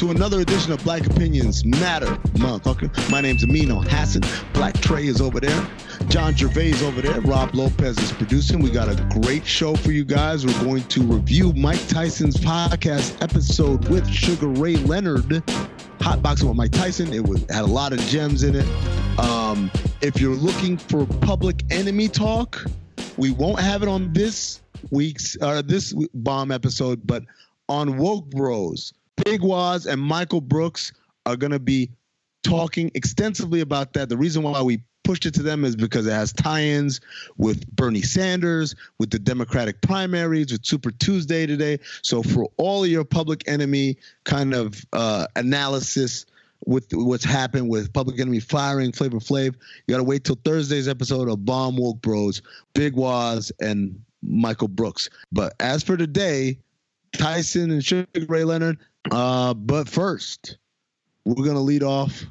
To another edition of Black Opinions Matter. Okay, my name's Amino Hassan. Black Trey is over there. John Gervais is over there. Rob Lopez is producing. We got a great show for you guys. We're going to review Mike Tyson's podcast episode with Sugar Ray Leonard. Hot boxing with Mike Tyson. It was had a lot of gems in it. Um, if you're looking for public enemy talk, we won't have it on this week's or uh, this bomb episode, but on Woke Bros. Big Waz and Michael Brooks are going to be talking extensively about that. The reason why we pushed it to them is because it has tie-ins with Bernie Sanders, with the Democratic primaries, with Super Tuesday today. So for all your public enemy kind of uh, analysis with what's happened with Public Enemy firing Flavor Flav, you got to wait till Thursday's episode of Bomb Woke Bros, Big Waz and Michael Brooks. But as for today, Tyson and Sugar Ray Leonard, uh, but first, we're going to lead off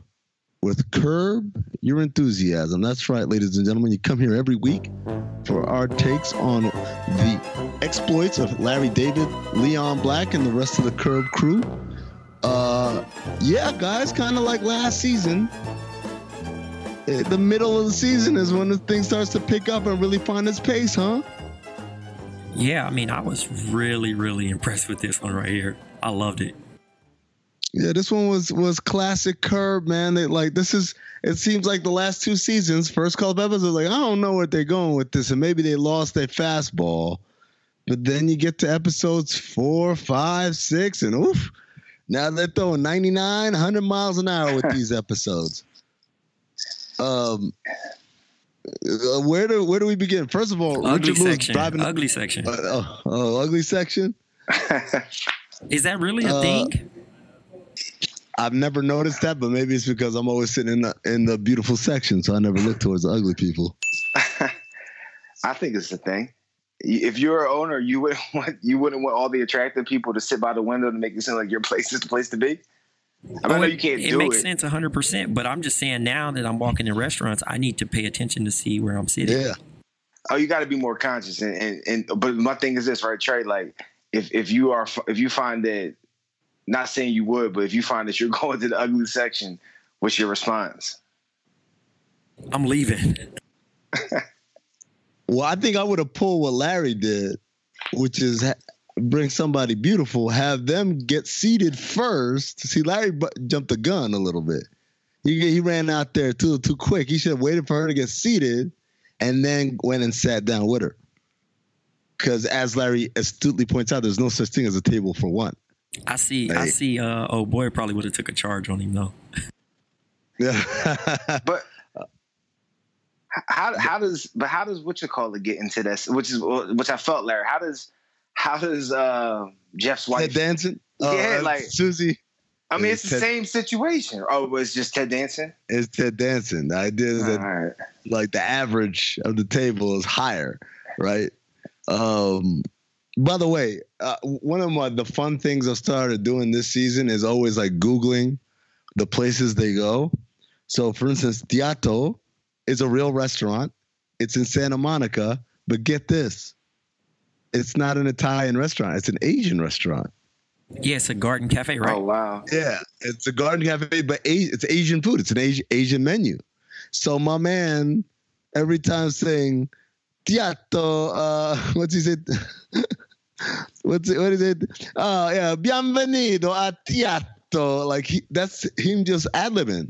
with Curb Your Enthusiasm. That's right, ladies and gentlemen. You come here every week for our takes on the exploits of Larry David, Leon Black, and the rest of the Curb crew. Uh, yeah, guys, kind of like last season. Eh, the middle of the season is when the thing starts to pick up and really find its pace, huh? Yeah, I mean, I was really, really impressed with this one right here. I loved it. Yeah, this one was was classic curb, man. They like this is it seems like the last two seasons, first couple of episodes, like I don't know where they're going with this, and maybe they lost their fastball. But then you get to episodes four, five, six, and oof, now they're throwing 99, 100 miles an hour with these episodes. Um, uh, where do where do we begin? First of all, ugly Richard section. Driving ugly section. Uh, oh, oh, ugly section. Is that really a uh, thing? I've never noticed that, but maybe it's because I'm always sitting in the in the beautiful section, so I never look towards the ugly people. I think it's a thing. If you're an owner, you wouldn't want you wouldn't want all the attractive people to sit by the window to make it seem like your place is the place to be. I, mean, I know you can't it do makes it. sense 100%, but I'm just saying now that I'm walking in restaurants, I need to pay attention to see where I'm sitting. Yeah. Oh, you got to be more conscious. And, and and but my thing is this, right, Trey? Like, if if you are if you find that, not saying you would, but if you find that you're going to the ugly section, what's your response? I'm leaving. Well, I think I would have pulled what Larry did, which is ha- bring somebody beautiful, have them get seated first. See, Larry bu- jumped the gun a little bit. He he ran out there too too quick. He should have waited for her to get seated, and then went and sat down with her. Because as Larry astutely points out, there's no such thing as a table for one. I see. I see. Uh, oh boy, probably would have took a charge on him though. Yeah. But how how does but how does what you call it get into this? Which is which I felt, Larry. How does how does uh, Jeff's wife? Ted Danson. Yeah, Uh, like- Susie. I mean, it's the Ted- same situation. Oh, it's just Ted Danson. It's Ted Danson. The idea is that All right. like the average of the table is higher, right? Um, by the way, uh, one of my the fun things I've started doing this season is always like googling the places they go. So, for instance, Tiato is a real restaurant. It's in Santa Monica, but get this, it's not an Italian restaurant. It's an Asian restaurant. Yeah, it's a garden cafe, right? Oh wow. Yeah, it's a garden cafe, but it's Asian food. It's an Asian Asian menu. So my man, every time saying "Tiato," uh, what's he said? what's it? What is it? Oh yeah, bienvenido a Tiato. Like he, that's him just ad libbing.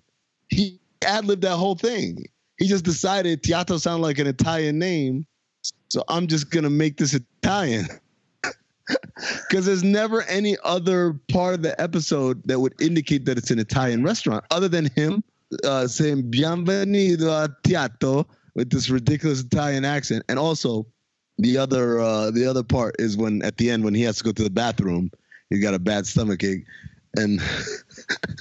He ad libbed that whole thing. He just decided Tiato sounded like an Italian name, so I'm just gonna make this Italian. Because there's never any other part of the episode that would indicate that it's an Italian restaurant other than him uh, saying "Bienvenido a Tiato" with this ridiculous Italian accent, and also the other uh, the other part is when at the end when he has to go to the bathroom, he's got a bad stomach ache, and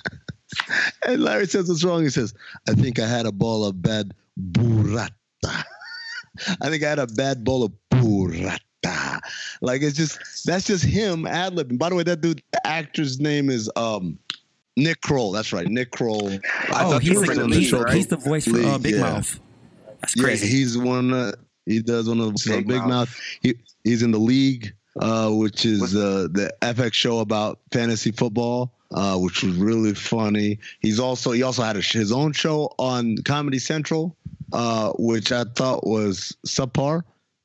and Larry says what's wrong. He says, "I think I had a bowl of bad burrata." I think I had a bad bowl of burrata. Like it's just that's just him ad libbing. By the way, that dude, the actor's name is um Nick Kroll. That's right, Nick Kroll. I oh, he's, were the, on the he's, show. he's the voice for uh, Big yeah. Mouth. That's Yeah, he's one. Uh, he does one of the Big Big, Mouth. Mouth. He he's in the league, uh, which is uh, the FX show about fantasy football, uh, which was really funny. He's also he also had a, his own show on Comedy Central, uh, which I thought was subpar,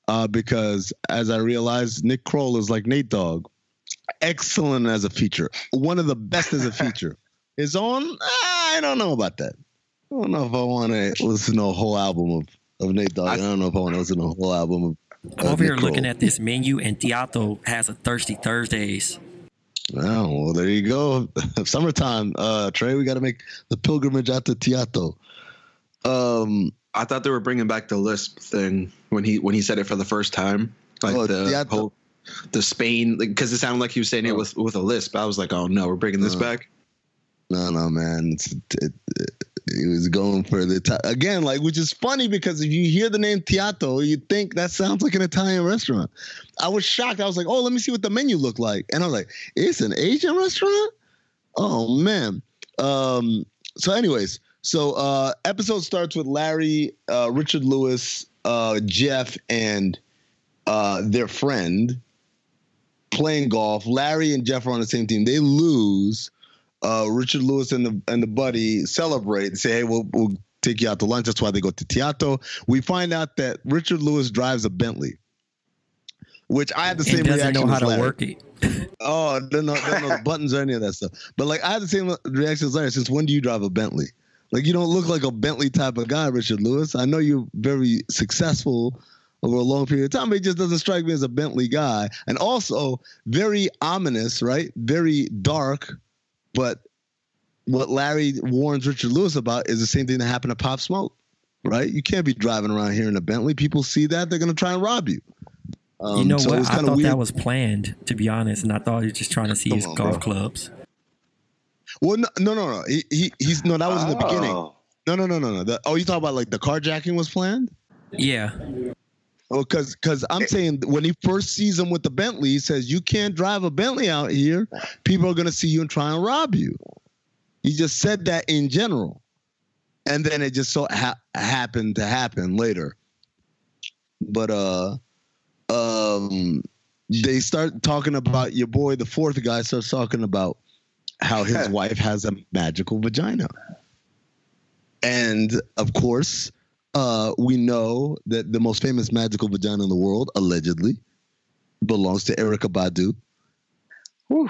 uh, because as I realized, Nick Kroll is like Nate Dogg, excellent as a feature, one of the best as a feature. His own, I don't know about that. I don't know if I want to listen to a whole album of, of Nate Dogg. I, don't know if I want to listen to a whole album of. I'm over here looking at this menu, and Tiato has a Thirsty Thursdays. Oh, well, there you go. Summertime, uh, Trey. We got to make the pilgrimage out to Tiato. Um, I thought they were bringing back the lisp thing when he when he said it for the first time, like Oh, the Tiato. whole the Spain because it sounded like he was saying it with with a lisp. I was like, oh no, we're bringing this Uh, back. no, no, man. It's, it, it, he was going for the Ita- again, like which is funny because if you hear the name Tiato, you think that sounds like an Italian restaurant. I was shocked. I was like, oh, let me see what the menu looked like, and I was like, it's an Asian restaurant. Oh man. Um. So, anyways, so uh, episode starts with Larry, uh, Richard Lewis, uh, Jeff, and uh, their friend playing golf. Larry and Jeff are on the same team. They lose. Uh, Richard Lewis and the and the buddy celebrate and say, "Hey, we'll we'll take you out to lunch." That's why they go to Tiato. We find out that Richard Lewis drives a Bentley, which I had the same doesn't reaction know how to Larry. work it. Oh, don't know, don't know the buttons or any of that stuff. But like, I had the same reaction as Larry. Since when do you drive a Bentley? Like, you don't look like a Bentley type of guy, Richard Lewis. I know you're very successful over a long period of time, but he just doesn't strike me as a Bentley guy. And also very ominous, right? Very dark. But what Larry warns Richard Lewis about is the same thing that happened to Pop Smoke, right? You can't be driving around here in a Bentley. People see that, they're going to try and rob you. Um, you know so what? I thought weird. that was planned, to be honest, and I thought he was just trying to see Come his on, golf bro. clubs. Well, no, no, no, no. He, he he's no. That was in the beginning. Oh. No, no, no, no, no. The, oh, you talk about like the carjacking was planned? Yeah, Oh, because because I'm saying when he first sees him with the Bentley, he says you can't drive a Bentley out here. People are gonna see you and try and rob you. He just said that in general, and then it just so ha- happened to happen later. But uh, um, they start talking about your boy, the fourth guy, starts talking about how his wife has a magical vagina, and of course, uh, we know that the most famous magical vagina in the world, allegedly, belongs to Erykah Badu. Whew.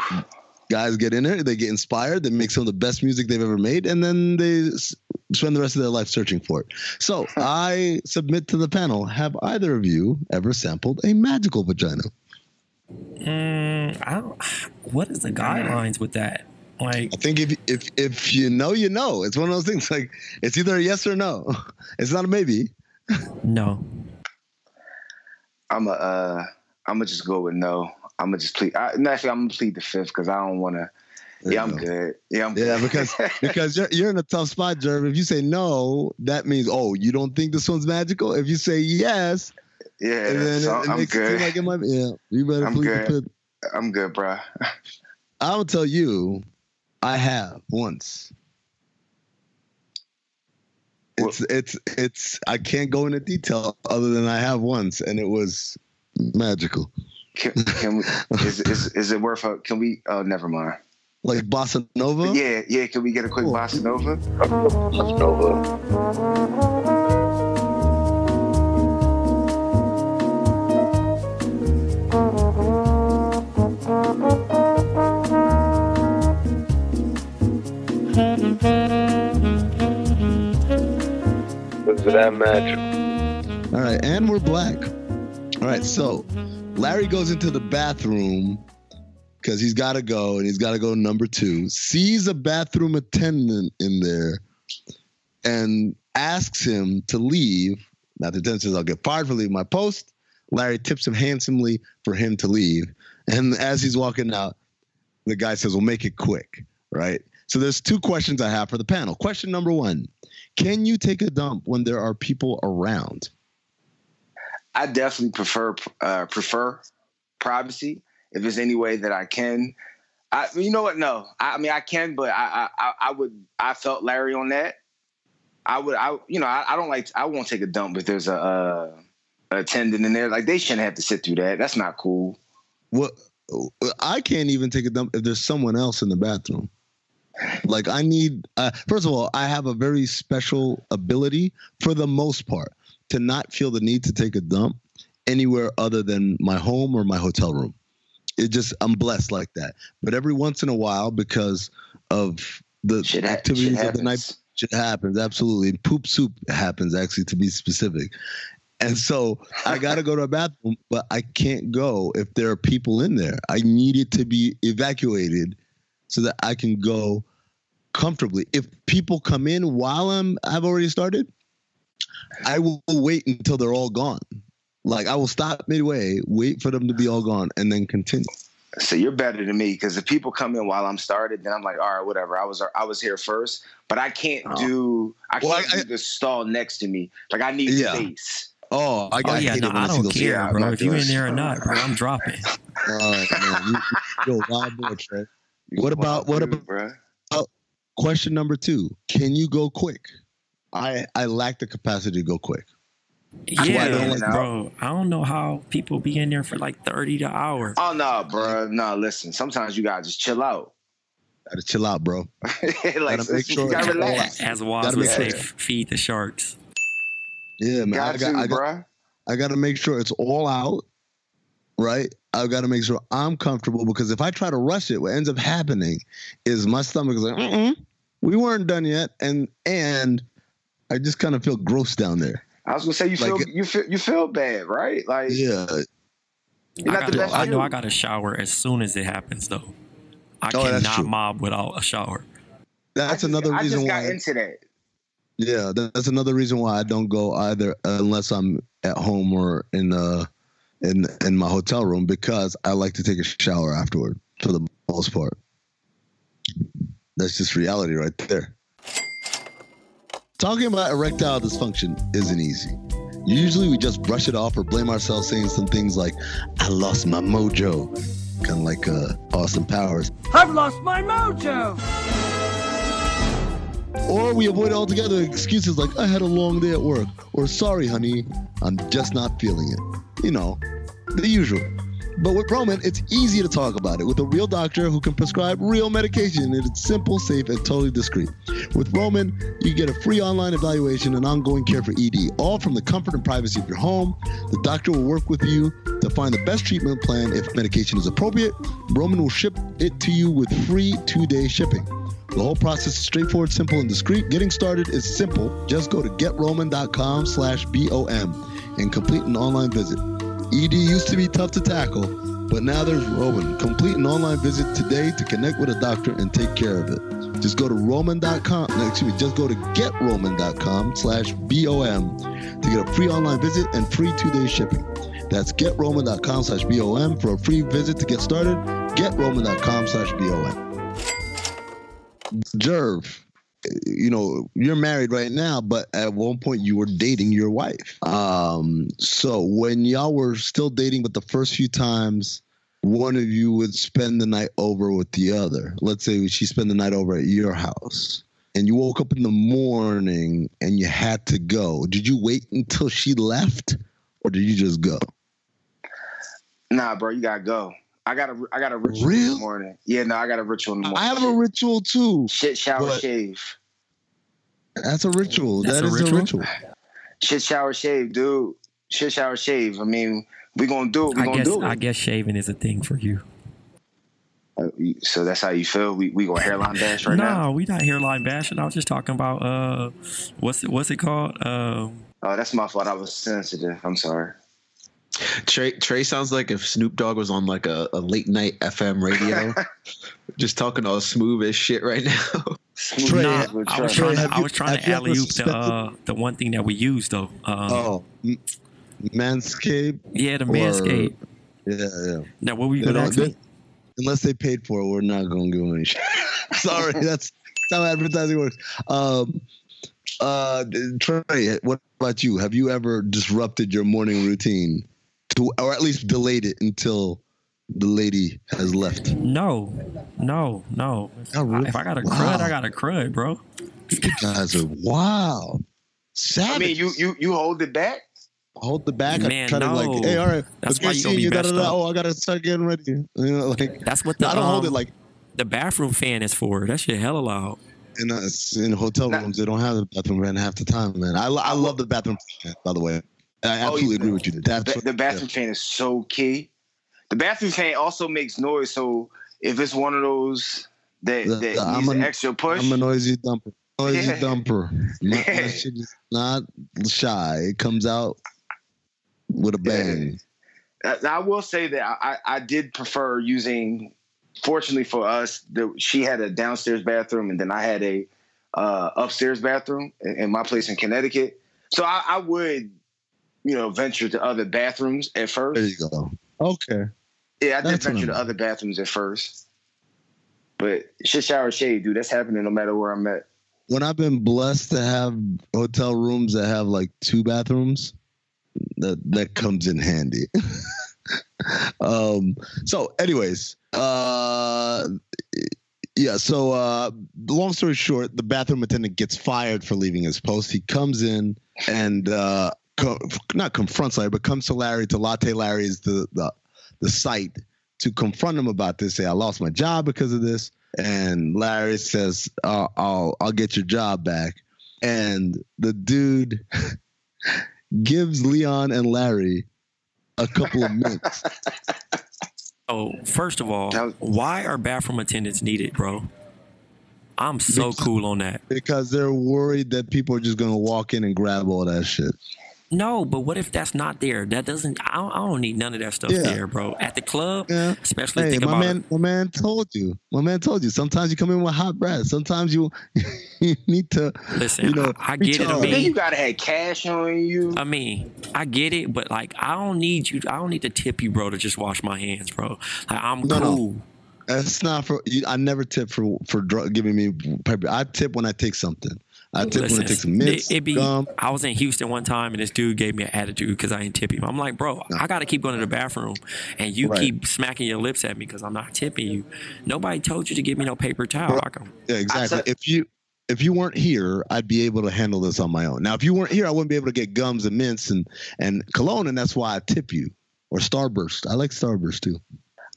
Guys get in there, they get inspired, they make some of the best music they've ever made, and then they s- spend the rest of their life searching for it. So I submit to the panel: Have either of you ever sampled a magical vagina? Mm, I don't. What is the guidelines with that? Like, I think if if if you know, you know. It's one of those things. Like it's either a yes or no. It's not a maybe. no. I'm a uh, I'm gonna just go with no. I'm gonna just plead. I, actually, I'm gonna plead the fifth because I don't want to. Yeah, I'm good. Yeah, I'm Yeah, good. because because you're you're in a tough spot, Jerv. If you say no, that means oh, you don't think this one's magical. If you say yes, yeah, and then so it, it I'm makes it good. seem like it might be. Yeah, you better I'm plead the good. fifth. I'm good, bro. I will tell you, I have once. It's it's it's I can't go into detail other than I have once, and it was magical. Can, can we? Is, is is it worth? A, can we? Oh, never mind. Like bossa nova. Yeah, yeah. Can we get a quick bossa nova? Bossa Nova. That magical? All right, and we're black. All right, so Larry goes into the bathroom because he's got to go and he's got to go number two. Sees a bathroom attendant in there and asks him to leave. Now, the attendant says, I'll get fired for leaving my post. Larry tips him handsomely for him to leave. And as he's walking out, the guy says, Well, make it quick, right? So there's two questions I have for the panel. Question number one Can you take a dump when there are people around? I definitely prefer uh, prefer privacy if there's any way that I can. I, you know what? No, I, I mean I can, but I, I, I would. I felt Larry on that. I would. I, you know, I, I don't like. I won't take a dump if there's a, uh attendant in there. Like they shouldn't have to sit through that. That's not cool. What I can't even take a dump if there's someone else in the bathroom. Like I need. Uh, first of all, I have a very special ability, for the most part, to not feel the need to take a dump anywhere other than my home or my hotel room. It just I'm blessed like that. But every once in a while, because of the Shit activities of the night, shit happens. Absolutely, poop soup happens. Actually, to be specific. And so I got to go to a bathroom, but I can't go if there are people in there. I need it to be evacuated so that I can go comfortably. If people come in while I'm I've already started, I will wait until they're all gone. Like I will stop midway, wait for them to be all gone, and then continue. So you're better than me because if people come in while I'm started, then I'm like, all right, whatever. I was I was here first, but I can't Oh. do. I Well, can't I- do the stall next to me. Like I need Yeah. space. Oh, I Oh got yeah, hate no, it when I I don't those. care, Yeah, bro. If you doing in there or not, bro, I'm dropping. All right, man. You, you're a wild boy, Trey. What about what about bro? question number two? Can you go quick? I I lack the capacity to go quick. why I Yeah, don't like- bro. I don't know how people be in there for like thirty to hour. Oh no, bro. No, listen. Sometimes you gotta just chill out. Gotta chill out, bro. like Gotta make sure you gotta relax. As Waz Gotta would say, f- feed the sharks. Yeah, man. I Got got, to, I got, bro. I got to make sure it's all out, right? I got to make sure I'm comfortable because if I try to rush it, what ends up happening is my stomach is like, Mm-mm, we weren't done yet, and and I just kind of feel gross down there. I was gonna say you Like- feel you feel you feel bad, right? Like Yeah, I, not the gotta, best. I know I got to shower as soon as it happens, though. I Oh, that's cannot mob without a shower. That's just, another reason why. I reason just got why. into that. Yeah, that's another reason why I don't go either unless I'm at home or in uh in in my hotel room because I like to take a shower afterward for the most part. That's just reality right there. Talking about erectile dysfunction isn't easy. Usually we just brush it off or blame ourselves saying some things like I lost my mojo, kind of like uh Austin Powers. I've lost my mojo. Or we avoid altogether excuses like, I had a long day at work, or sorry, honey, I'm just not feeling it. You know, the usual. But with Roman, it's easy to talk about it with a real doctor who can prescribe real medication. It's simple, safe, and totally discreet. With Roman, you get a free online evaluation and ongoing care for ED, all from the comfort and privacy of your home. The doctor will work with you to find the best treatment plan if medication is appropriate. Roman will ship it to you with free two-day shipping. The whole process is straightforward, simple, and discreet. Getting started is simple. Just go to getroman.com slash BOM and complete an online visit. ED used to be tough to tackle, but now there's Roman. Complete an online visit today to connect with a doctor and take care of it. Just go to roman.com, no, excuse me, just go to getroman.com slash BOM to get a free online visit and free two-day shipping. That's getroman.com slash BOM for a free visit to get started. Getroman.com slash BOM. Jerv, you know, you're married right now, but at one point you were dating your wife. Um, so when y'all were still dating, but the first few times one of you would spend the night over with the other. Let's say she spent the night over at your house. And you woke up in the morning and you had to go. Did you wait until she left or did you just go? Nah, bro, you gotta go. I got a I got a ritual in the morning. Yeah, no, I got a ritual in the morning. I have a ritual too. Shit, shower, shave. That's a ritual. That's That a is ritual? a ritual. Shit, shower, shave, dude. Shit, shower, shave. I mean, we gonna do it. We I gonna guess do it. I guess shaving is a thing for you. Uh, So that's how you feel. We we gonna hairline bash right no, now. No, we not hairline bashing. I was just talking about uh, what's it what's it called? Um, Oh, that's my fault. I was sensitive. I'm sorry. Trey Trey sounds like if Snoop Dogg was on like a, a late night FM radio, just talking all smooth as shit right now. Trey, nah, I was Trey, trying to have I was trying to alley oop the uh, the one thing that we use though. Um, Oh, m- Manscaped. yeah, the or- Manscaped. Yeah, yeah. Now what were you They gonna don't- ask unless they paid for it, we're not gonna give them any shit. Sorry, that's, that's how advertising works. Um, uh, Trey, what about you? Have you ever disrupted your morning routine to, or at least delayed it until the lady has left? No, no, no. Oh, really? If I got a Wow. crud, I got a crud, bro. You guys are wow. Savage. I mean, you you you hold it back. hold the back. Man, I try to like, hey, all right, That's okay, why you see gonna be you, da, da, messed up. Oh, I gotta start getting ready. You know, like That's what the I don't hold it um, like the bathroom fan is for. That shit hella loud. in uh, in hotel rooms. They don't have the bathroom fan half the time, man. I, I love the bathroom fan, by the way. I Oh, absolutely you- agree with you. That's The, what- the bathroom fan is so key. The bathroom fan also makes noise. So if it's one of those that that the- I'm needs an a- extra push, I'm a noisy dumper. Noisy Yeah. dumper. My, my shit is not shy. It comes out with a bang. I, I will say that I, I did prefer using. Fortunately for us, the, she had a downstairs bathroom, and then I had a uh, upstairs bathroom in, in my place in Connecticut. So I, I would, you know, venture to other bathrooms at first. There you go. Okay. Yeah, I did That's venture to other bathrooms at first. But shit, shower, shade, dude. That's happening no matter where I'm at. When I've been blessed to have hotel rooms that have like two bathrooms, that that comes in handy. um. So, anyways, uh, yeah. So, uh, long story short, the bathroom attendant gets fired for leaving his post. He comes in and uh, co- not confronts Larry, but comes to Larry to latte Larry's the the the site to confront him about this. Say, I lost my job because of this. And Larry says, uh, "I'll I'll get your job back." And the dude gives Leon and Larry a couple of minutes. Oh, first of all, why are bathroom attendants needed, bro? I'm so cool on that. because they're worried that people are just gonna walk in and grab all that shit. No, but what if that's not there? That doesn't. I don't, I don't need none of that stuff Yeah. there, bro. At the club, Yeah. especially Hey, think my about man, my man told you. My man told you. Sometimes you come in with hot breath. Sometimes you, you need to. Listen, you know, I, I get it. I recharge. Then mean, you gotta have cash on you. I mean, I get it, but like, I don't need you. I don't need to tip you, bro, to just wash my hands, bro. Like, I'm No, no. cool. That's not for. You, I never tip for for drug, giving me paper. I tip when I take something. I tip when I Listen, take some mints, it, it be, gum. I was in Houston one time and this dude gave me an attitude because I ain't tip him. I'm like, bro, I got to keep going to the bathroom and you Right. keep smacking your lips at me because I'm not tipping you. Nobody told you to give me no paper towel. I can, Yeah, exactly. said- if you if you weren't here, I'd be able to handle this on my own. Now, if you weren't here, I wouldn't be able to get gums and mints and and cologne, and that's why I tip you or Starburst. I like Starburst too.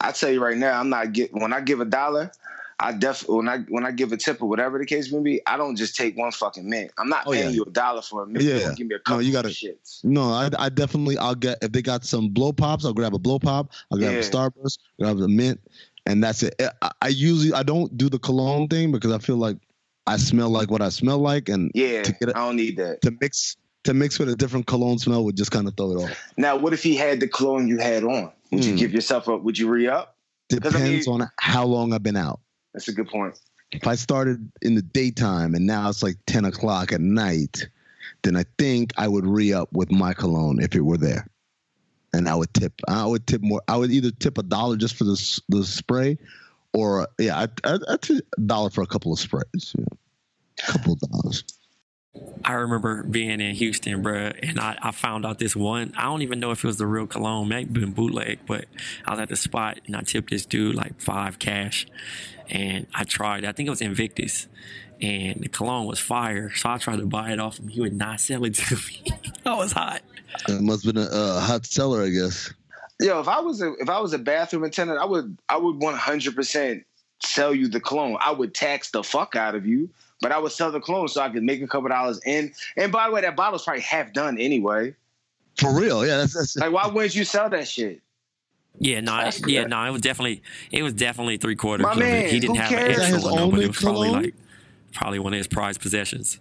I tell you right now, I'm not get when I give a dollar. I def when I when I give a tip or whatever the case may be, I don't just take one fucking mint. I'm not Oh, paying yeah. you a dollar for a mint. Yeah. Give me a No, couple you gotta- shits. No, I, I definitely I'll get if they got some blow pops, I'll grab a blow pop. I'll grab Yeah. a Starburst, grab a mint, and that's it. I, I usually I don't do the cologne thing because I feel like I smell like what I smell like, and Yeah, to get it, I don't need that. to mix to mix with a different cologne smell would just kind of throw it off. Now, what if he had the cologne you had on? Would you Hmm. give yourself up? Would you re up? I Depends mean- on how long I've been out. That's a good point. If I started in the daytime and now it's like ten o'clock at night, then I think I would re up with my cologne if it were there, and I would tip. I would tip more. I would either tip a dollar just for the the spray, or yeah, I I I tip a dollar for a couple of sprays. A couple of dollars. I remember being in Houston, bruh, and I, I found out this one. I don't even know if it was the real cologne, maybe been bootleg, but I was at the spot and I tipped this dude like five cash, and I tried. I think it was Invictus, and the cologne was fire. So I tried to buy it off him. He would not sell it to me. I was hot. It must have been a, a hot seller, I guess. Yo, if I was a if I was a bathroom attendant, I would I would 100 percent sell you the cologne. I would tax the fuck out of you, but I would sell the cologne so I could make a couple dollars And And by the way, that bottle's probably half done anyway. For real, yeah. That's, that's Like, why wouldn't you sell that shit? Yeah, no, That's yeah, good. no, it was definitely it was definitely three quarters My man, He didn't have cares? an Is that extra his one though, but it was probably cologne? like probably one of his prized possessions.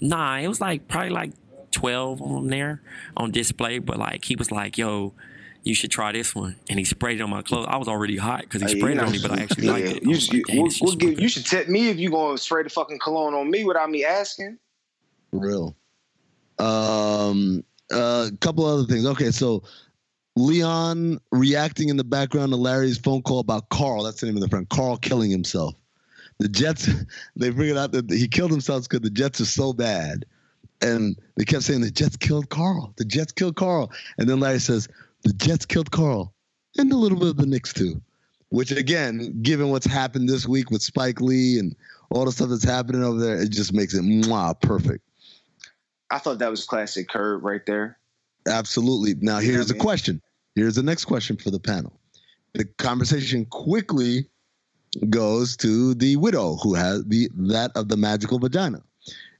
Nah, it was like probably like twelve on there on display, but like he was like, "Yo, you should try this one," and he sprayed it on my clothes. I was already hot because he Hey, sprayed you it on me, but I actually yeah, liked it. You, should- like, "Dang, we'll- we'll give- you should tip me if you gonna spray the fucking cologne on me without me asking. For real. Um, a couple other things. Okay, so Leon reacting in the background to Larry's phone call about Carl. That's the name of the friend. Carl killing himself. The Jets. They figured out that he killed himself because the Jets are so bad, and they kept saying the Jets killed Carl. The Jets killed Carl, and then Larry says the Jets killed Carl, and a little bit of the Knicks too. Which again, given what's happened this week with Spike Lee and all the stuff that's happening over there, it just makes it mwah, perfect. I thought that was classic Curb right there. Absolutely. Now, here's the I mean? question. Here's the next question for the panel. The conversation quickly goes to the widow who has the that of the magical vagina,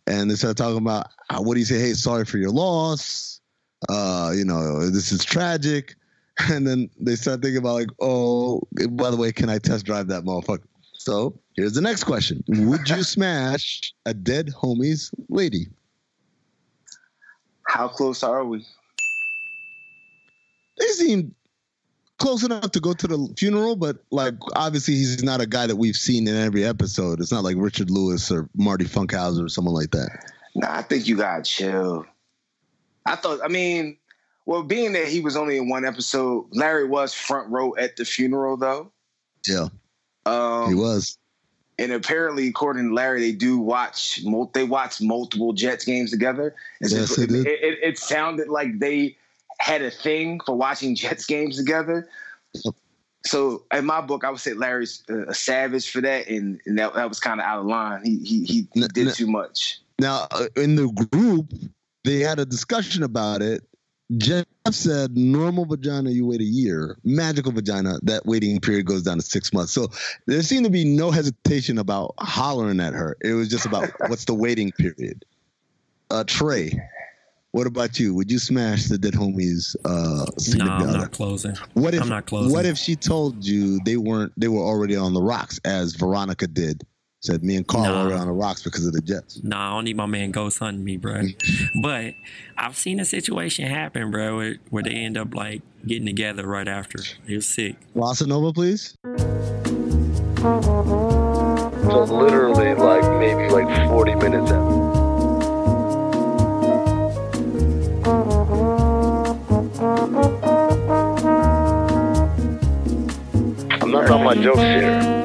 and they start talking about uh, what do you say? Hey, sorry for your loss. Uh, you know, this is tragic. And then they start thinking about like, oh, by the way, can I test drive that motherfucker? So here's the next question: Would you smash a dead homie's lady? How close are we? they seem close enough to go to the funeral, but like obviously he's not a guy that we've seen in every episode. It's not like Richard Lewis or Marty Funkhouser or someone like that. Nah, I think you gotta chill. I thought, I mean, well, being that he was only in one episode, Larry was front row at the funeral though. Yeah, Um, he was. and apparently, according to Larry, they do watch. They watch multiple Jets games together. It's Yes, just- it, it, it sounded like they had a thing for watching Jets games together. So, in my book, I would say Larry's a, a savage for that, and, and that, that was kind of out of line. He he he, he did n- too much. Now uh, in the group, they had a discussion about it. Jeff said, "Normal vagina, you wait a year. Magical vagina, that waiting period goes down to six months." So there seemed to be no hesitation about hollering at her. It was just about what's the waiting period. Uh, Trey, what about you? Would you smash the dead homies? Uh, "Nah, I'm not closing. What if I'm not closing. what if she told you they weren't they were already on the rocks as Veronica did? Said me and Carl Nah. were on the rocks because of the Jets. Nah, I don't need my man ghost hunting me, bro. but I've seen a situation happen, bro, where, where they end up like getting together right after. It was sick. Nova, please. So literally, like maybe like 40 minutes out. I'm not about my jokes here.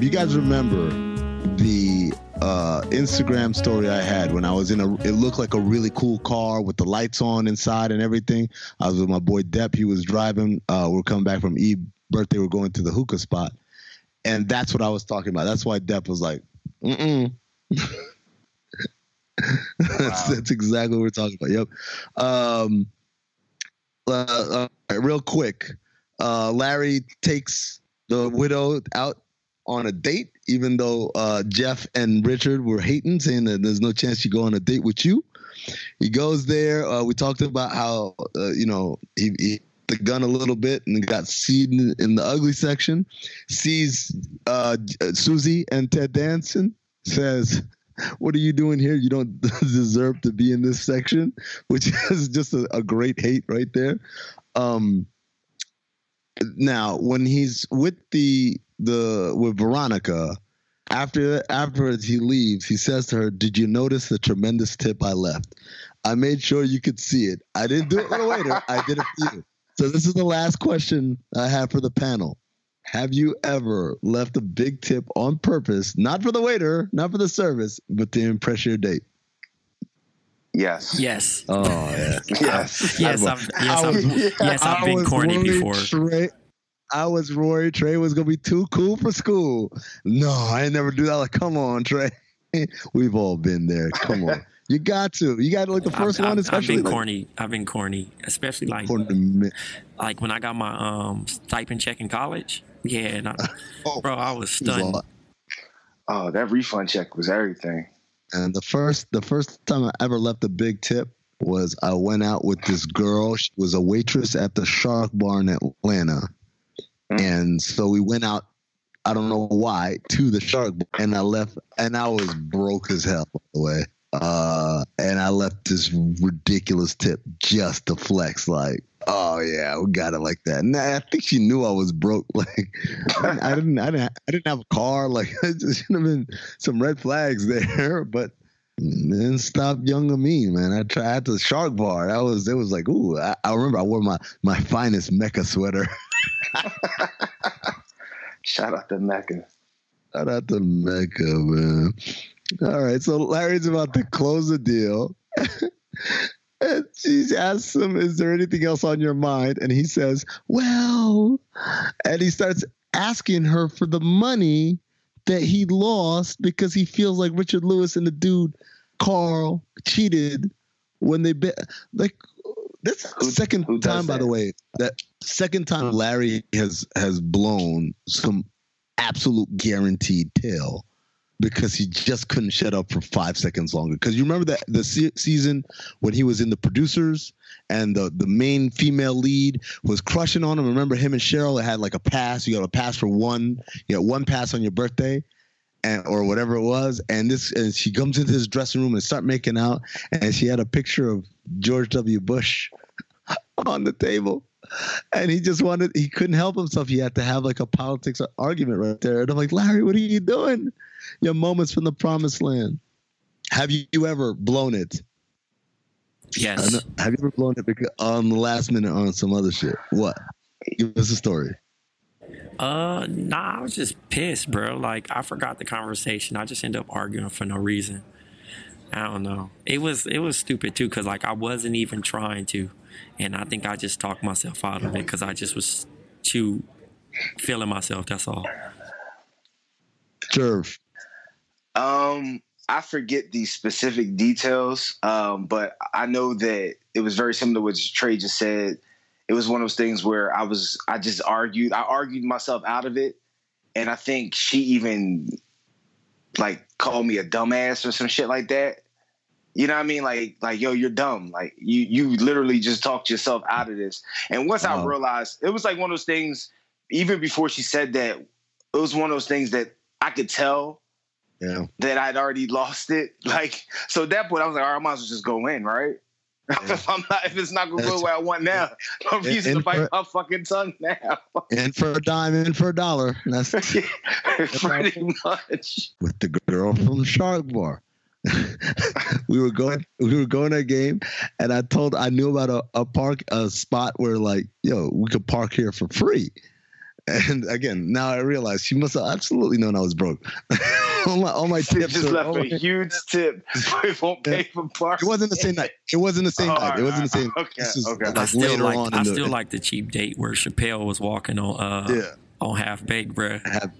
If you guys remember the uh, Instagram story I had when I was in a. It looked like a really cool car with the lights on inside and everything. I was with my boy Depp. He was driving. Uh, we're coming back from E birthday. We're going to the hookah spot, and that's what I was talking about. That's why Depp was like, "Mm." that's, that's exactly what we're talking about. Yep. Um, uh, uh, real quick, uh, Larry takes the widow out on a date, even though uh, Jeff and Richard were hating, saying that there's no chance she go on a date with you. He goes there. Uh, we talked about how uh, you know he, he the gun a little bit and got seen in the ugly section. Sees uh, Susie and Ted Danson. Says, "What are you doing here? You don't deserve to be in this section," which is just a, a great hate right there. Um, now, when he's with the the with Veronica, after afterwards he leaves, he says to her, "Did you notice the tremendous tip I left? I made sure you could see it. I didn't do it for the waiter. I did it for you." So this is the last question I have for the panel. Have you ever left a big tip on purpose, not for the waiter, not for the service, but to impress your date? Yes. Yes. Oh yeah. yes. Yes. I've, yes. I've, yes. I've been corny before. Trey, I was worried Trey was gonna be too cool for school. No, I never do that. Like, come on, Trey. We've all been there. Come on. You got to. You got to like the 1st I've, one, I've, especially. I've been like, corny. I've been corny, especially like like when I got my um stipend check in college. Yeah, and I, Oh, bro, I was stunned. Oh, that refund check was everything. And the first the first time I ever left a big tip was I went out with this girl. She was a waitress at the Shark Bar in Atlanta. And so we went out, I don't know why, to the Shark. And I left and I was broke as hell, by the way. Uh and I left this ridiculous tip just to flex, like, oh yeah, we got it like that. And I think she knew I was broke. Like I didn't I didn't I didn't have a car. Like just should have been some red flags there, but then stop young of me, man. I tried the shark bar. That was it was like, ooh, I, I remember I wore my my finest Mecca sweater. Shout out to Mecca. Shout out to Mecca, man. All right, so Larry's about to close the deal. and she asks him, Is there anything else on your mind? And he says, Well, and he starts asking her for the money that he lost because he feels like Richard Lewis and the dude Carl cheated when they bet. Like this is the second time, by the way, that second time Larry has has blown some absolute guaranteed tail because he just couldn't shut up for five seconds longer. Because you remember that the se- season when he was in the producers and the the main female lead was crushing on him. Remember him and Cheryl had like a pass. You got a pass for one. You got one pass on your birthday. And, or whatever it was, and this and she comes into his dressing room and start making out, and she had a picture of George W. Bush on the table, and he just wanted he couldn't help himself. He had to have like a politics argument right there, and I'm like, Larry, what are you doing? Your moments from the promised land. Have you, ever blown it? Yes. Have you ever blown it because on the last minute on some other shit? What? Give us a story. Uh, nah, I was just pissed, bro. Like I forgot the conversation. I just ended up arguing for no reason. I don't know. It was it was stupid too, cause like I wasn't even trying to, and I think I just talked myself out of it, cause I just was too feeling myself. That's all. Jerv. Um, I forget the specific details, um, but I know that it was very similar to what Trey just said. It was one of those things where I was, I just argued, I argued myself out of it, and I think she even like called me a dumbass or some shit like that. You know what I mean? Like, like, yo, you're dumb. Like, you, you literally just talked yourself out of this. And once I realized, it was like one of those things. Even before she said that, it was one of those things that I could tell Yeah. that I'd already lost it. Like, so at that point, I was like, all right, I might as well just go in, right? If I'm not, if it's not gonna go way I want now, no reason to bite for- my fucking tongue now. In for a dime, in for a dollar. That's Pretty much. with the girl from Shark Bar. we were going we were going to a game and I told I knew about a, a park a spot where like, yo, we could park here for free. And again, now I realize she must have absolutely known I was broke. all my all my tips just are- left all a my- huge tip. it won't pay for parking. It wasn't the same night. It wasn't the same Oh, night. It wasn't the same. okay, this is okay. like I still later like on. I in the- still like the cheap date where Chappelle was walking on uh Yeah. on half baked, bro. have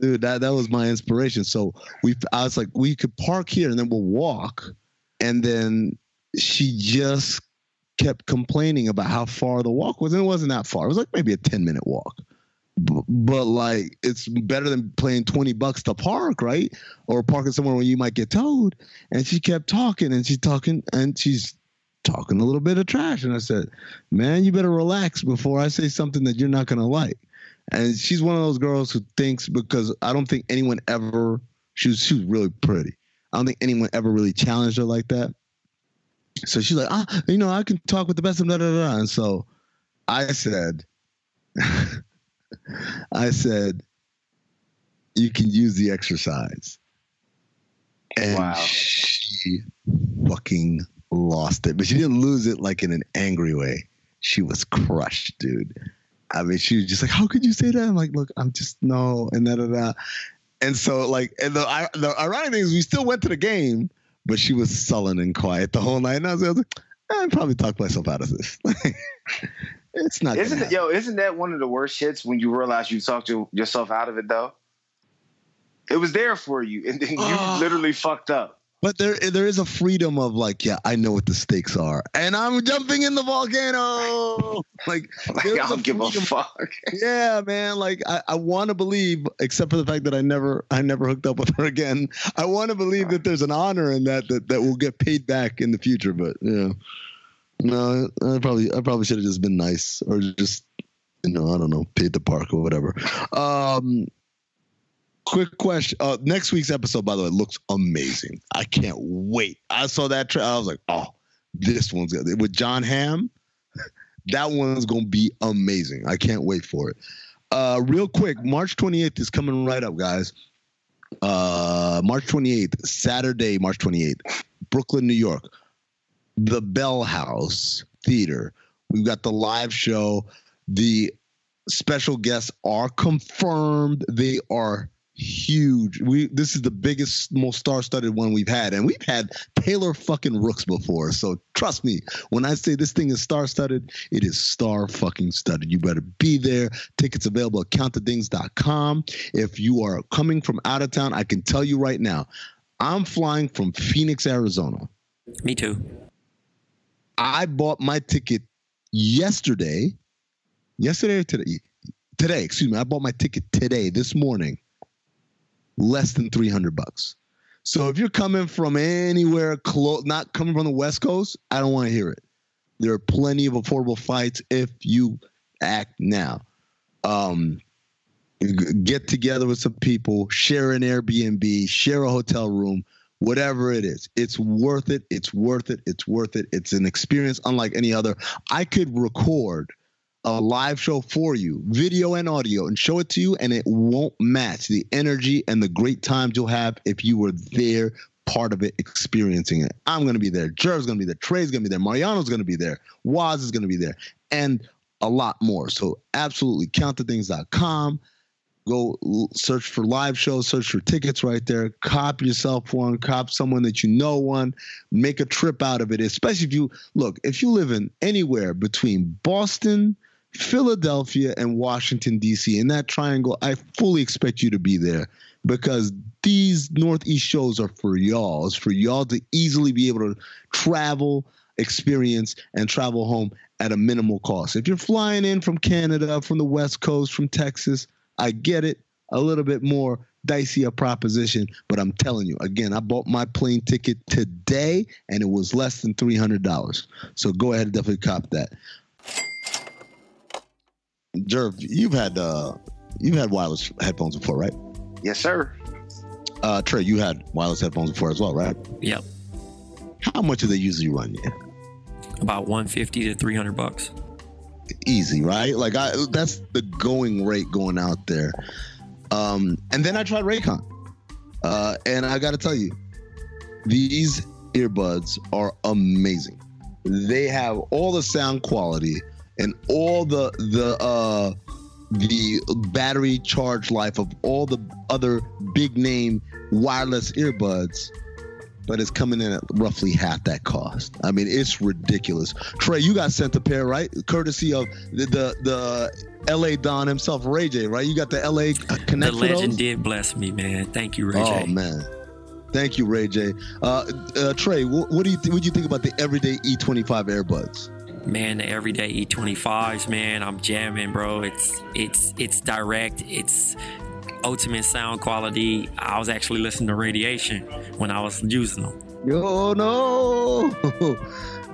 dude that that was my inspiration so we i was like we could park here and then we'll walk and then she just kept complaining about how far the walk was and it wasn't that far it was like maybe a 10 minute walk But like it's better than playing 20 bucks to park right or parking somewhere where you might get towed and she kept talking and she's talking and she's talking a little bit of trash and i said man you better relax before i say something that you're not going to like and she's one of those girls who thinks because I don't think anyone ever she was she was really pretty. I don't think anyone ever really challenged her like that. So she's like, ah, you know, I can talk with the best of da da da. And so I said, I said, you can use the exercise. And Wow. she fucking lost it. But she didn't lose it like in an angry way. She was crushed, dude. I mean, she was just like, "How could you say that?" I'm like, "Look, I'm just no," and da da da. And so, like, and the I- the ironic thing is, we still went to the game, but she was sullen and quiet the whole night. And I was, I was like, "I probably talked myself out of this. it's not." Isn't it, yo? Isn't that one of the worst shits when you realize you talked your, yourself out of it though? It was there for you, and then you Ah. literally fucked up. But there, there is a freedom of like, yeah, I know what the stakes are, and I'm jumping in the volcano. Like, Like, I a don't give a fuck. Yeah, man. Like, I, I want to believe, except for the fact that I never, I never hooked up with her again. I want to believe that there's an honor in that that that will get paid back in the future. But yeah, no, I probably, I probably should have just been nice or just, you know, I don't know, paid the park or whatever. Um, quick question. Uh, next week's episode, by the way, looks amazing. I can't wait. I saw that. Tra- I was like, oh, this one's good. With Jon Hamm, that one's gonna be amazing. I can't wait for it. Uh, real quick, March 28th is coming right up, guys. Uh, March 28th, Saturday, March 28th, Brooklyn, New York, the Bell House Theater. We've got the live show. The special guests are confirmed. They are huge. We this is the biggest, most star-studded one we've had, and we've had Taylor fucking Rooks before. So trust me, when I say this thing is star-studded, it is star fucking studded. You better be there. Tickets available at countthedings.com. If you are coming from out of town, I can tell you right now, I'm flying from Phoenix, Arizona. Me too. I bought my ticket yesterday. Yesterday or today? Today, excuse me. I bought my ticket today, this morning. Less than 300 bucks. So if you're coming from anywhere close, not coming from the West Coast, I don't want to hear it. There are plenty of affordable flights if you act now. Um, get together with some people, share an Airbnb, share a hotel room, whatever it is. It's worth it. It's worth it. It's worth it. It's an experience unlike any other. I could record a live show for you, video and audio, and show it to you, and it won't match the energy and the great times you'll have if you were there, part of it, experiencing it. I'm going to be there. Jerv's going to be there. Trey's going to be there. Mariano's going to be there. Waz is going to be there. And a lot more. So absolutely countthedings.com. Go search for live shows, search for tickets right there. Cop yourself one, cop someone that you know one. Make a trip out of it, especially if you look, if you live in anywhere between Boston, Philadelphia, and Washington, D.C., in that triangle, I fully expect you to be there because these Northeast shows are for y'all. It's for y'all to easily be able to travel, experience, and travel home at a minimal cost. If you're flying in from Canada, from the West Coast, from Texas, I get it. A little bit more dicey a proposition, but I'm telling you, again, I bought my plane ticket today and it was less than $300. So go ahead and definitely cop that. Jerv, you've had uh, you've had wireless headphones before, right? Yes, sir. Uh, Trey, you had wireless headphones before as well, right? Yep. How much do they usually run you? About 150 to 300 bucks. Easy, right? Like I, that's the going rate going out there. Um, and then I tried Raycon, uh, and I got to tell you, these earbuds are amazing. They have all the sound quality and all the the uh, the battery charge life of all the other big name wireless earbuds, but it's coming in at roughly half that cost. I mean, it's ridiculous. Trey, you got sent a pair, right? Courtesy of the the, the LA Don himself, Ray J, right? You got the LA Connect. The legend did bless me, man. Thank you, Ray oh, J. Oh man. Thank you, Ray J. Uh, uh, Trey, what, what do you th- what do you think about the everyday E25 earbuds? man the everyday e25s man i'm jamming bro it's it's it's direct it's ultimate sound quality i was actually listening to radiation when i was using them yo no.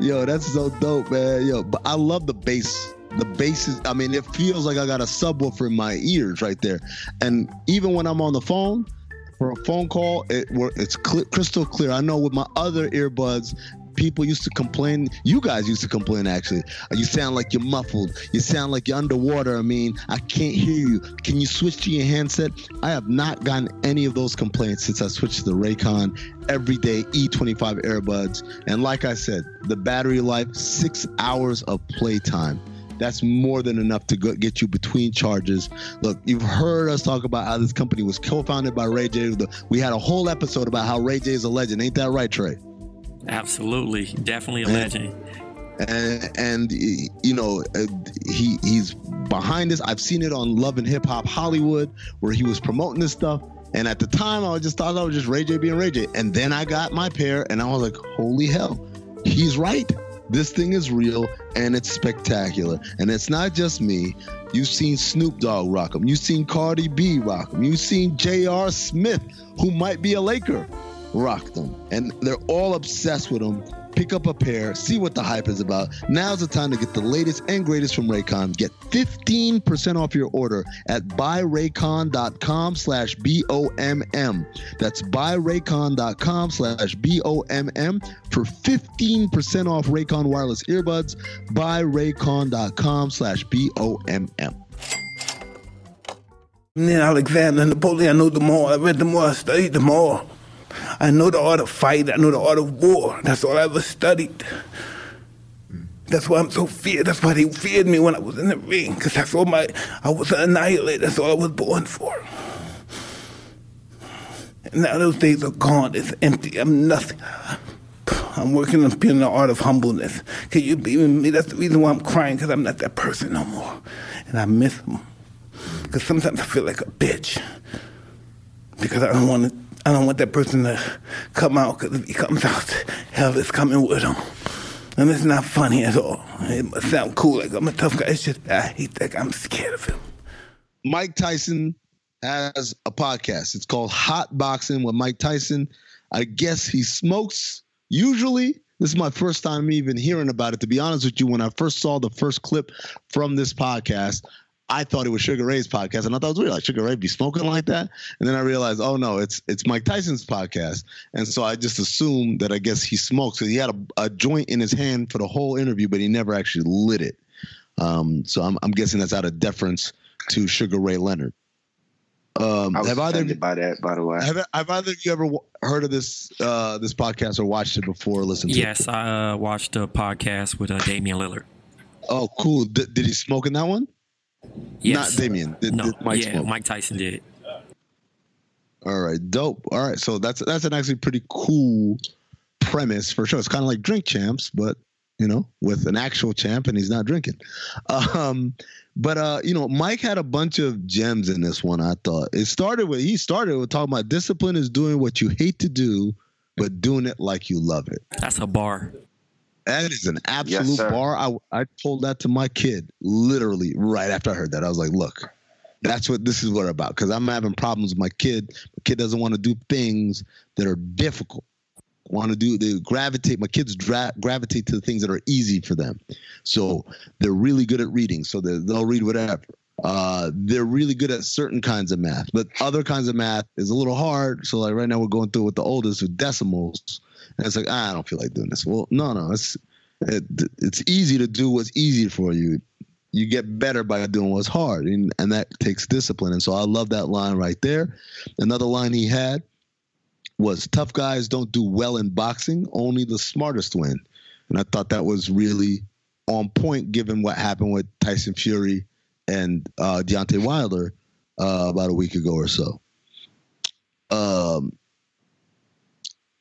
Yo that's so dope man. Yo but i love the bass. The bass is i mean it feels like i got a subwoofer in my ears right there. And even when i'm on the phone for a phone call it it's crystal clear. I know with my other earbuds people used to complain. You guys used to complain, actually. You sound like you're muffled. You sound like you're underwater. I mean, I can't hear you. Can you switch to your handset? I have not gotten any of those complaints since I switched to the Raycon everyday E25 earbuds. And like I said, the battery life, six hours of playtime. That's more than enough to get you between charges. Look, you've heard us talk about how this company was co-founded by Ray J. We had a whole episode about how Ray J is a legend. Ain't that right, Trey? Absolutely, definitely a legend. And, and you know uh, he he's behind this. I've seen it on Love and Hip Hop Hollywood where he was promoting this stuff. And at the time, I just thought I was just Ray J being Ray J. And then I got my pair, and I was like, "Holy hell, he's right! This thing is real, and it's spectacular. And it's not just me. You've seen Snoop Dogg rock them. You've seen Cardi B rock them. You've seen J.R. Smith, who might be a Laker, rock them. And they're all obsessed with them. Pick up a pair, see what the hype is about. Now's the time to get the latest and greatest from Raycon. Get 15% off your order at buyraycon.com slash B-O-M-M. That's buyraycon.com slash B-O-M-M for 15% off Raycon wireless earbuds. Buyraycon.com slash B-O-M-M. Then Alexander Napoleon, I know the more I read, the more I studied, the more. I know the art of fight. I know the art of war. That's all I ever studied. That's why I'm so feared. That's why they feared me when I was in the ring, because that's all my, I was an. That's all I was born for. And now those days are gone. It's empty. I'm nothing. I'm working on being the art of humbleness. Can you believe me? That's the reason why I'm crying, because I'm not that person no more. And I miss them. Because sometimes I feel like a bitch. Because I don't want to I don't want that person to come out because if he comes out, hell is coming with him. And it's not funny at all. It must sound cool, like I'm a tough guy. It's just I hate that guy. I'm scared of him. Mike Tyson has a podcast. It's called Hot Boxing with Mike Tyson. I guess he smokes usually. This is my first time even hearing about it. To be honest with you, when I first saw the first clip from this podcast, I thought it was Sugar Ray's podcast, and I thought it was weird. Like Sugar Ray be smoking like that, and then I realized, oh no, it's it's Mike Tyson's podcast, and so I just assumed that I guess he smokes. So he had a, a joint in his hand for the whole interview, but he never actually lit it. Um, so I'm I'm guessing that's out of deference to Sugar Ray Leonard. Um, I was have either by that, by the way. Have, have either of you ever heard of this uh, this podcast or watched it before? Or listened to yes, it? I uh, watched a podcast with uh, Damian Lillard. Oh, cool! D- did he smoke in that one? Yes. Not Damian. Did, no, did Mike yeah, smoke? Mike Tyson did. It. All right, dope. All right, so that's that's an actually pretty cool premise for sure. It's kind of like Drink Champs, but you know, with an actual champ and he's not drinking. Um, but uh, you know, Mike had a bunch of gems in this one. I thought it started with he started with talking about discipline is doing what you hate to do, but doing it like you love it. That's a bar. That is an absolute yes, bar. I I told that to my kid literally right after I heard that. I was like, look, that's what this is what about. Because I'm having problems with my kid. My kid doesn't want to do things that are difficult. Want to do they gravitate. My kids dra- gravitate to the things that are easy for them. So they're really good at reading. So they'll read whatever. Uh, they're really good at certain kinds of math, but other kinds of math is a little hard. So like right now we're going through with the oldest with decimals and it's like, ah, I don't feel like doing this. Well, no, no, it's it, it's easy to do what's easy for you. You get better by doing what's hard, and, and that takes discipline. And so I love that line right there. Another line he had was tough guys don't do well in boxing, only the smartest win. And I thought that was really on point given what happened with Tyson Fury and uh, Deontay Wilder uh, about a week ago or so. Um,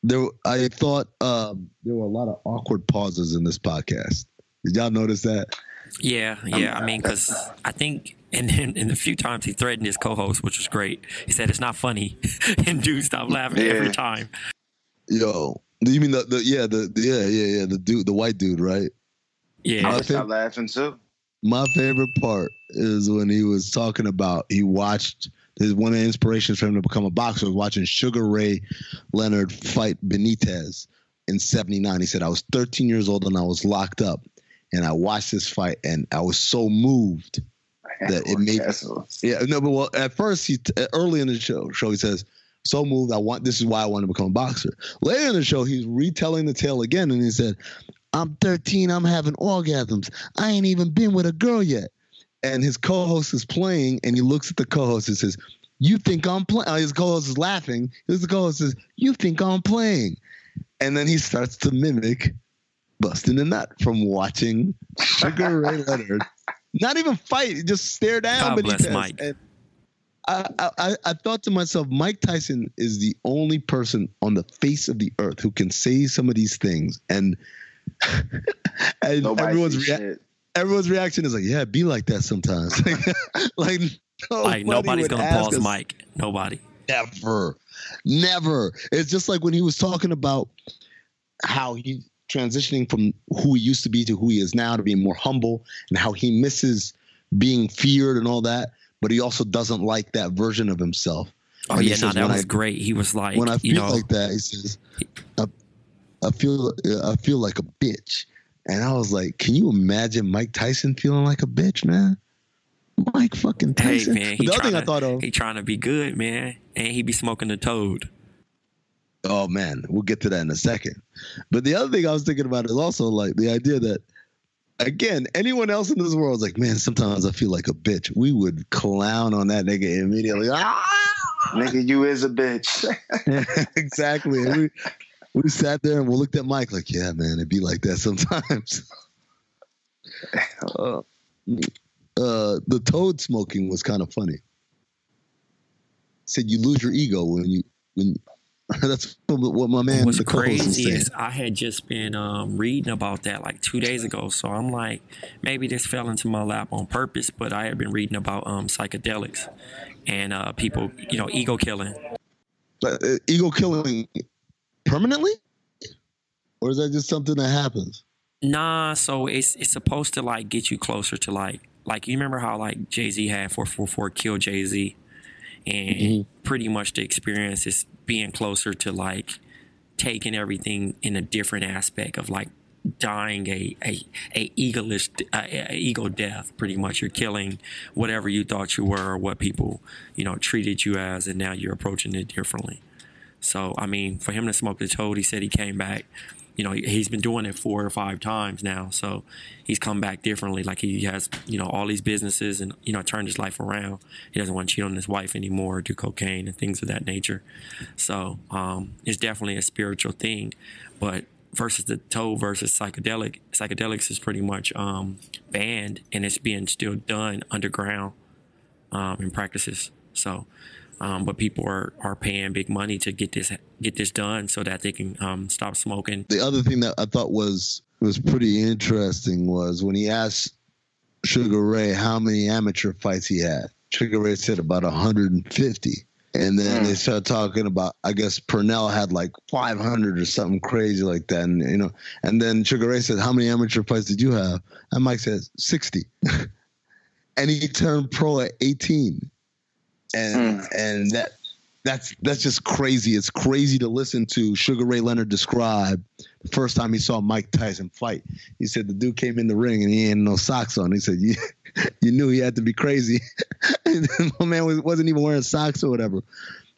there, I thought um, there were a lot of awkward pauses in this podcast. Did y'all notice that? Yeah, yeah. I mean, because I think, and in, in the few times he threatened his co-host, which was great. He said it's not funny, and dude stopped laughing Yeah. every time. Yo, you mean the, the yeah the, the yeah yeah yeah the dude the white dude right? Yeah, I My, stop laughing too. My favorite part is when he was talking about he watched his one of the inspirations for him to become a boxer was watching Sugar Ray Leonard fight Benitez in '79. He said I was 13 years old and I was locked up, and I watched this fight and I was so moved that it made yeah no but well at first he early in the show show he says so moved i want this is why i want to become a boxer later in the show he's retelling the tale again and he said i'm 13 i'm having orgasms i ain't even been with a girl yet and his co-host is playing and he looks at the co-host and says you think i'm playing uh, his co-host is laughing his co-host says you think i'm playing and then he starts to mimic busting a nut from watching sugar ray leonard not even fight, just stare down. God but he bless does. Mike. And I, I, I- I thought to myself, Mike Tyson is the only person on the face of the earth who can say some of these things, and, and Nobody everyone's rea- everyone's reaction is like, "Yeah, be like that sometimes." like, like nobody's gonna pause us- Mike. Nobody. Never, never. It's just like when he was talking about how he transitioning from who he used to be to who he is now to being more humble and how he misses being feared and all that, but he also doesn't like that version of himself. Oh And yeah, no, says, that was I- great. He was like, when I you feel know, like that, he says, I, I feel I feel like a bitch. And I was like, can you imagine Mike Tyson feeling like a bitch, man? Mike fucking Tyson. hey Tyson. man, the other trying thing I to thought of, he trying to be good, man, and he be smoking the toad. Oh man, we'll get to that in a second. But the other thing I was thinking about is also like the idea that again, anyone else in this world is like, man, sometimes I feel like a bitch. We would clown on that nigga immediately. Ah! Nigga, you is a bitch. exactly. We we sat there and we looked at Mike like, yeah, man, it'd be like that sometimes. uh, uh, the toad smoking was kind of funny. Said you lose your ego when you when that's what my man What's was crazy is I had just been um, reading about that like two days ago. So I'm like, maybe this fell into my lap on purpose, but I had been reading about um, psychedelics and uh, people, you know, ego killing. But, uh, ego killing permanently, or is that just something that happens? Nah, so it's it's supposed to like get you closer to like like you remember how like Jay Z had four four four kill Jay Z, and pretty much the experience is being closer to like taking everything in a different aspect of like dying a a a egoless uh, a ego death. Pretty much, you're killing whatever you thought you were or what people you know treated you as, and now you're approaching it differently. So I mean, for him to smoke the toad, he said he came back. You know, he- he's been doing it four or five times now, so he's come back differently. Like he has, you know, all these businesses and you know turned his life around. He doesn't want to cheat on his wife anymore, do cocaine and things of that nature. So um, it's definitely a spiritual thing, but versus the toad versus psychedelic, psychedelics is pretty much um, banned and it's being still done underground um, in practices. So, um, but people are, are paying big money to get this get this done so that they can um, stop smoking. The other thing that I thought was was pretty interesting was when he asked Sugar Ray how many amateur fights he had. Sugar Ray said about 150. And then they started talking about, I guess Pernell had like 500 or something crazy like that. And, you know, and then Sugar Ray said, How many amateur fights did you have? And Mike says, 60. and he turned pro at 18. And, and that, that's that's just crazy. It's crazy to listen to Sugar Ray Leonard describe the first time he saw Mike Tyson fight. He said the dude came in the ring and he had no socks on. He said you you knew he had to be crazy. my man was, wasn't even wearing socks or whatever.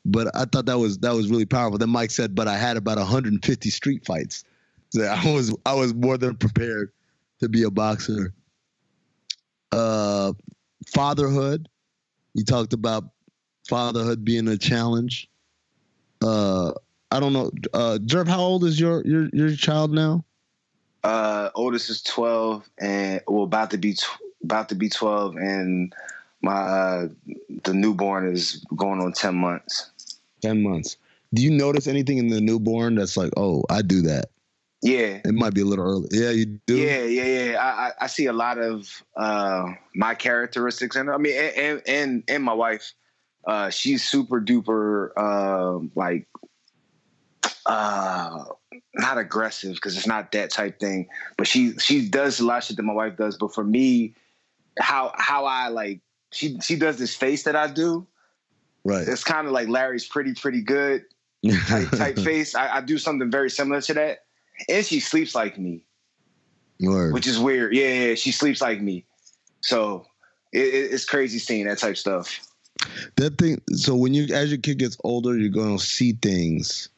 But I thought that was that was really powerful. Then Mike said, "But I had about 150 street fights. So I was I was more than prepared to be a boxer." Uh, fatherhood. He talked about fatherhood being a challenge. Uh, I don't know. Uh, Jerv, how old is your your your child now? Uh, oldest is twelve, and well, about to be tw- about to be 12, and my uh, the newborn is going on 10 months. 10 months. Do you notice anything in the newborn that's like, oh, I do that? Yeah. It might be a little early. Yeah, you do. Yeah, yeah, yeah. I, I, I see a lot of uh, my characteristics, and I mean, and and and my wife, uh, she's super duper uh, like uh, not aggressive because it's not that type thing, but she she does a lot of shit that my wife does. But for me, how how I like she she does this face that I do. Right. It's kind of like Larry's pretty pretty good type, type face. I, I do something very similar to that and she sleeps like me, Word. which is weird. Yeah, yeah, she sleeps like me, so it, it, it's crazy seeing that type stuff. That thing. So when you, as your kid gets older, you're going to see things,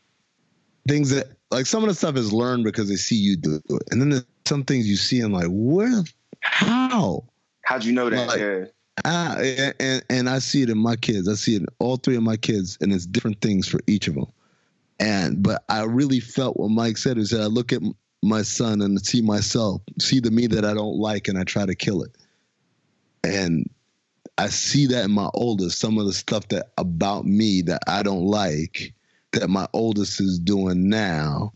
things that like some of the stuff is learned because they see you do it, and then there's some things you see and like, where, how? How'd you know that? Like, yeah. Ah, and, and and I see it in my kids. I see it in all three of my kids, and it's different things for each of them. And but I really felt what Mike said is that I look at my son and see myself, see the me that I don't like, and I try to kill it. And I see that in my oldest, some of the stuff that about me that I don't like, that my oldest is doing now,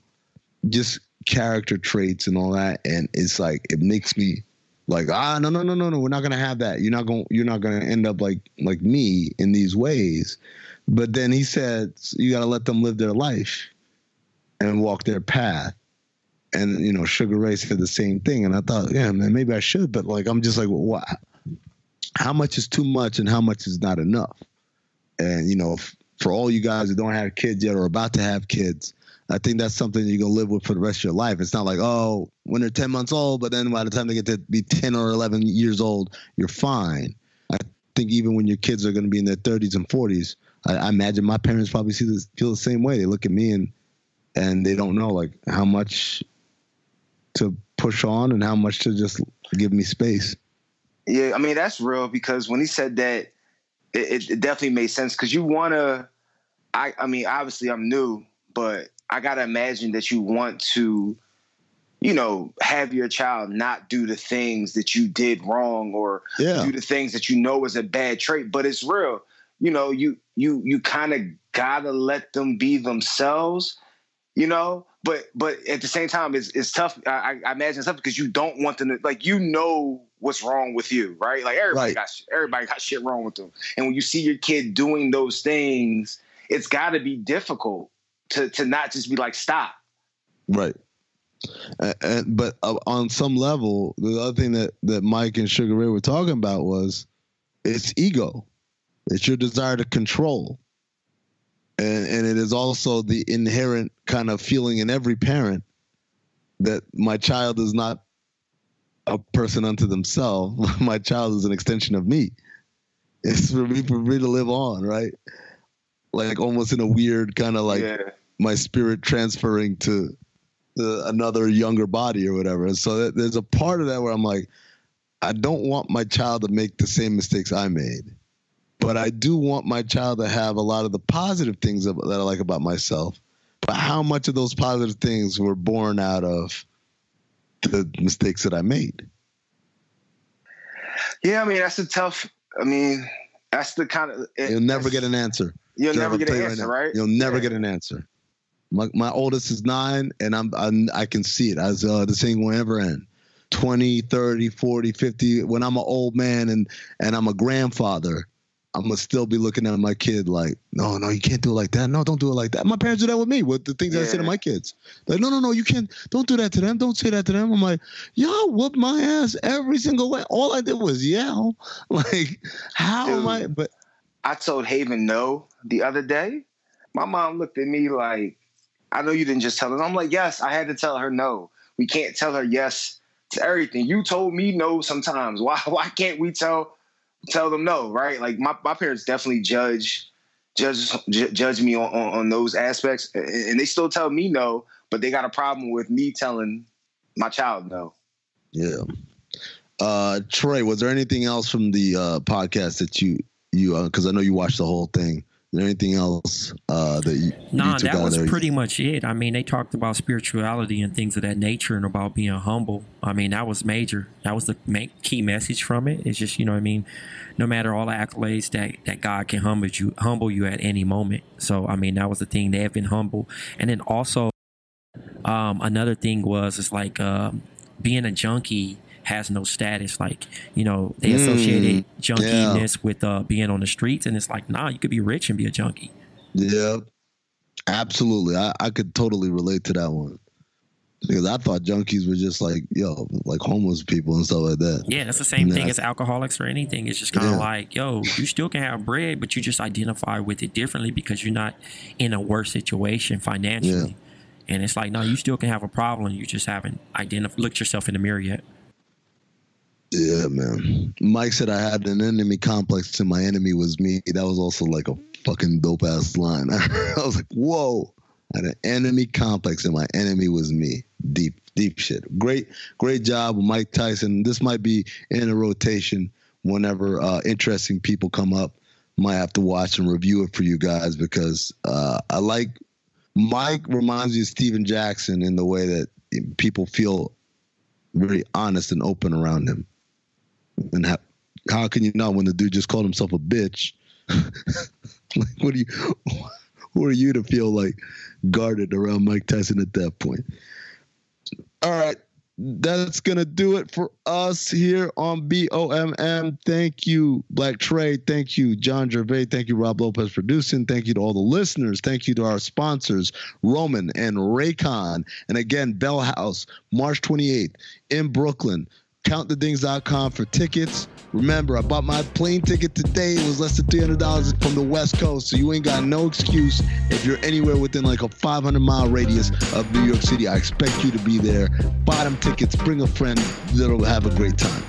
just character traits and all that. And it's like it makes me like ah no no no no no we're not gonna have that. You're not gonna you're not gonna end up like like me in these ways. But then he said you gotta let them live their life and walk their path. And you know sugar ray said the same thing. And i thought yeah man maybe i should but like i'm just like well, what how much is too much and how much is not enough and you know f- for all you guys who don't have kids yet or about to have kids I think that's something you're gonna live with for the rest of your life. It's not like, oh, when they're 10 months old, but then by the time they get to be 10 or 11 years old, you're fine. I think even when your kids are gonna be in their 30s and 40s, I, I imagine my parents probably see this, feel the same way. They look at me and and they don't know like how much to push on and how much to just give me space. Yeah, I mean that's real because when he said that, it, it definitely made sense because you want to. I I mean, obviously I'm new, but I gotta imagine that you want to, you know, have your child not do the things that you did wrong or Yeah. do the things that you know is a bad trait. But it's real. You know, you you you kind of gotta let them be themselves. You know, but but at the same time, it's it's tough. I, I imagine it's tough because you don't want them to like you know what's wrong with you, right? Like everybody Right. got everybody got shit wrong with them, and when you see your kid doing those things, it's got to be difficult to to not just be like stop. Right. And, and, but uh, on some level, the other thing that, that Mike and Sugar Ray were talking about was it's ego. It's your desire to control. And, and it is also the inherent kind of feeling in every parent that my child is not a person unto themselves. my child is an extension of me. It's for me for me to live on, right? Like almost in a weird kind of like Yeah. my spirit transferring to the, another younger body or whatever. And so that, there's a part of that where I'm like, I don't want my child to make the same mistakes I made, but I do want my child to have a lot of the positive things that I like about myself. But how much of those positive things were born out of the mistakes that I made? Yeah, I mean that's a tough. I mean that's the kind of it- You'll never get an answer. You'll Trevor, never get an answer, now, right? You'll never get an answer. My, my oldest is nine, and I'm, I'm I can see it. As uh, this thing will never end. 20, 30, 40, 50. When I'm an old man and and I'm a grandfather, I'm gonna still be looking at my kid like, no, no, you can't do it like that. No, don't do it like that. My parents do that with me with the things I say to my kids. Like, no, no, no, you can't. Don't do that to them. Don't say that to them. I'm like, y'all whooped my ass every single way. All I did was yell. Like, how am I? But I told Haven no the other day. My mom looked at me like, I know you didn't just tell her. I'm like, yes, I had to tell her no. We can't tell her yes to everything. You told me no sometimes. Why why can't we tell tell them no, right? Like my, my parents definitely judge judge judge me on, on, on those aspects and, they still tell me no, but they got a problem with me telling my child no. Yeah. Uh, Trey, was there anything else from the uh, podcast that you you because I know you watched the whole thing anything else uh, that you? Nah, you that was there? pretty much it. I mean, they talked about spirituality and things of that nature and about being humble. I mean, that was major. That was the main, key message from it. It's just, you know what I mean? No matter all the accolades that, that God can humble you, humble you at any moment. So, I mean, that was the thing. They have been humble. And then also, um, another thing was, it's like um, being a junkie has no status. Like, you know, they Mm, associated yeah. junkiness with uh, being on the streets. And it's like, nah, you could be rich and be a junkie. Yeah, absolutely. I, I could totally relate to that one because I thought junkies were just like yo, like homeless people and stuff like that. Yeah, that's the same And thing I- as alcoholics or anything. It's just kind of Yeah. like, yo, you still can have bread, but you just identify with it differently because you're not in a worse situation financially. And it's like, no, you still can have a problem. You just haven't identified, looked yourself in the mirror yet. Yeah, man. Mike said I had an enemy complex and my enemy was me. That was also like a fucking dope ass line. I was like, whoa. I had an enemy complex and my enemy was me. Deep, deep shit. Great, great job Mike Tyson. This might be in a rotation whenever uh, interesting people come up. Might have to watch and review it for you guys because uh, I like Mike reminds me of Steven Jackson in the way that people feel very honest and open around him. And how, how can you not when the dude just called himself a bitch? like, what do you, who are you to feel like guarded around Mike Tyson at that point? All right. That's going to do it for us here on BOMM. Thank you, Black Trey. Thank you, John Gervais. Thank you, Rob Lopez producing. Thank you to all the listeners. Thank you to our sponsors, Roman and Raycon. And again, Bell House, March 28th in Brooklyn. CountTheDings.com for tickets. Remember, I bought my plane ticket today. It was less than $300 from the West Coast, so you ain't got no excuse if you're anywhere within like a 500 mile radius of New York City. I expect you to be there. Buy them tickets, bring a friend that'll have a great time.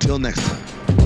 Till next time.